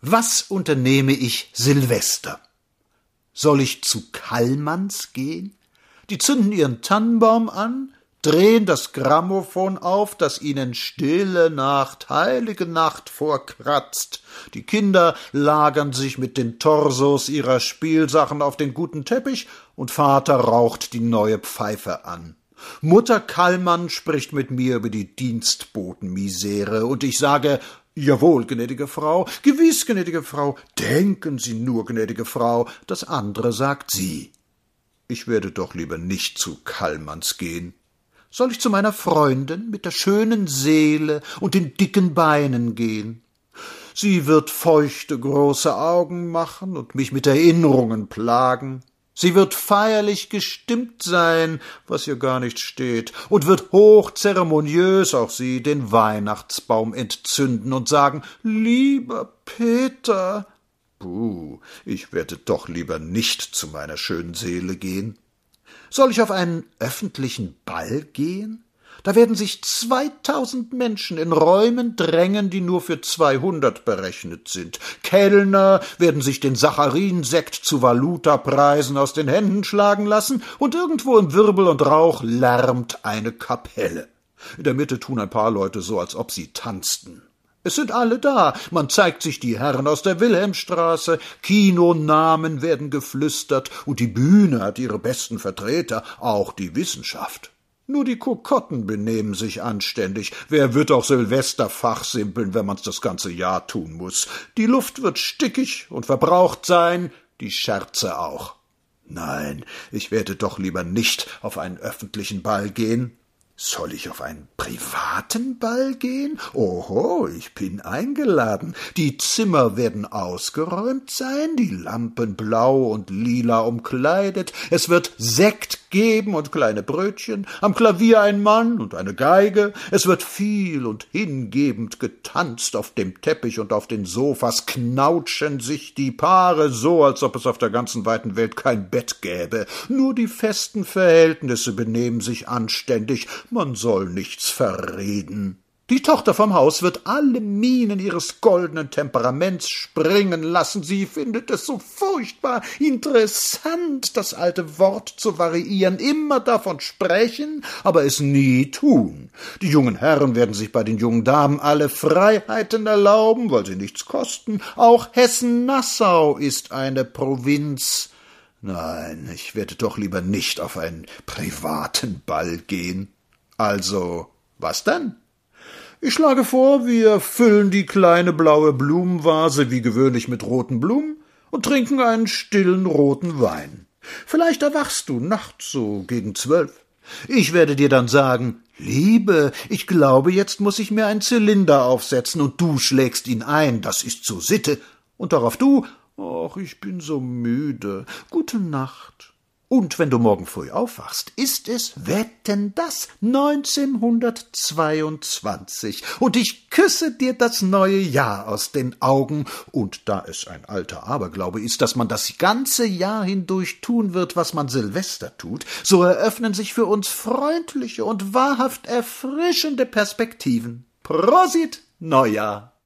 Was unternehme ich Silvester? Soll ich zu Kallmanns gehen? Die zünden ihren Tannenbaum an, drehen das Grammophon auf, das ihnen stille Nacht, heilige Nacht vorkratzt. Die Kinder lagern sich mit den Torsos ihrer Spielsachen auf den guten Teppich und Vater raucht die neue Pfeife an. Mutter Kallmann spricht mit mir über die Dienstbotenmisere und ich sage, Jawohl, gnädige Frau, gewiss, gnädige Frau, denken Sie nur, gnädige Frau, das andere sagt sie. Ich werde doch lieber nicht zu Kallmanns gehen. Soll ich zu meiner Freundin mit der schönen Seele und den dicken Beinen gehen? Sie wird feuchte große Augen machen und mich mit Erinnerungen plagen. Sie wird feierlich gestimmt sein, was ihr gar nicht steht, und wird hochzeremoniös auch sie den Weihnachtsbaum entzünden und sagen, lieber Peter. Puh, ich werde doch lieber nicht zu meiner schönen Seele gehen. Soll ich auf einen öffentlichen Ball gehen? Da werden sich zweitausend Menschen in Räumen drängen, die nur für zweihundert berechnet sind. Kellner werden sich den Saccharinsekt zu Valutapreisen aus den Händen schlagen lassen, und irgendwo im Wirbel und Rauch lärmt eine Kapelle. In der Mitte tun ein paar Leute so, als ob sie tanzten. Es sind alle da. Man zeigt sich die Herren aus der Wilhelmstraße, Kinonamen werden geflüstert, und die Bühne hat ihre besten Vertreter, auch die Wissenschaft. Nur die Kokotten benehmen sich anständig. Wer wird auch Silvester fachsimpeln, wenn man's das ganze Jahr tun muss? Die Luft wird stickig und verbraucht sein, die Scherze auch. Nein, ich werde doch lieber nicht auf einen öffentlichen Ball gehen. Soll ich auf einen privaten Ball gehen? Oho, ich bin eingeladen. Die Zimmer werden ausgeräumt sein, die Lampen blau und lila umkleidet. Es wird Sekt geben und kleine Brötchen, am Klavier ein Mann und eine Geige. Es wird viel und hingebend getanzt auf dem Teppich und auf den Sofas knautschen sich die Paare so, als ob es auf der ganzen weiten Welt kein Bett gäbe. Nur die festen Verhältnisse benehmen sich anständig man soll nichts verreden. Die Tochter vom Haus wird alle Minen ihres goldenen Temperaments springen lassen. Sie findet es so furchtbar interessant, das alte Wort zu variieren, immer davon sprechen, aber es nie tun. Die jungen Herren werden sich bei den jungen Damen alle Freiheiten erlauben, weil sie nichts kosten. Auch Hessen-Nassau ist eine Provinz. Nein, ich werde doch lieber nicht auf einen privaten Ball gehen. Also, was denn? Ich schlage vor, wir füllen die kleine blaue Blumenvase wie gewöhnlich mit roten Blumen und trinken einen stillen roten Wein. Vielleicht erwachst du nachts so gegen zwölf. Ich werde dir dann sagen, Liebe, ich glaube, jetzt muss ich mir einen Zylinder aufsetzen und du schlägst ihn ein, das ist so Sitte. Und darauf du, ach, ich bin so müde. Gute Nacht. Und wenn du morgen früh aufwachst, ist es, wetten das, 1922. Und ich küsse dir das neue Jahr aus den Augen. Und da es ein alter Aberglaube ist, dass man das ganze Jahr hindurch tun wird, was man Silvester tut, so eröffnen sich für uns freundliche und wahrhaft erfrischende Perspektiven. Prosit, Neujahr!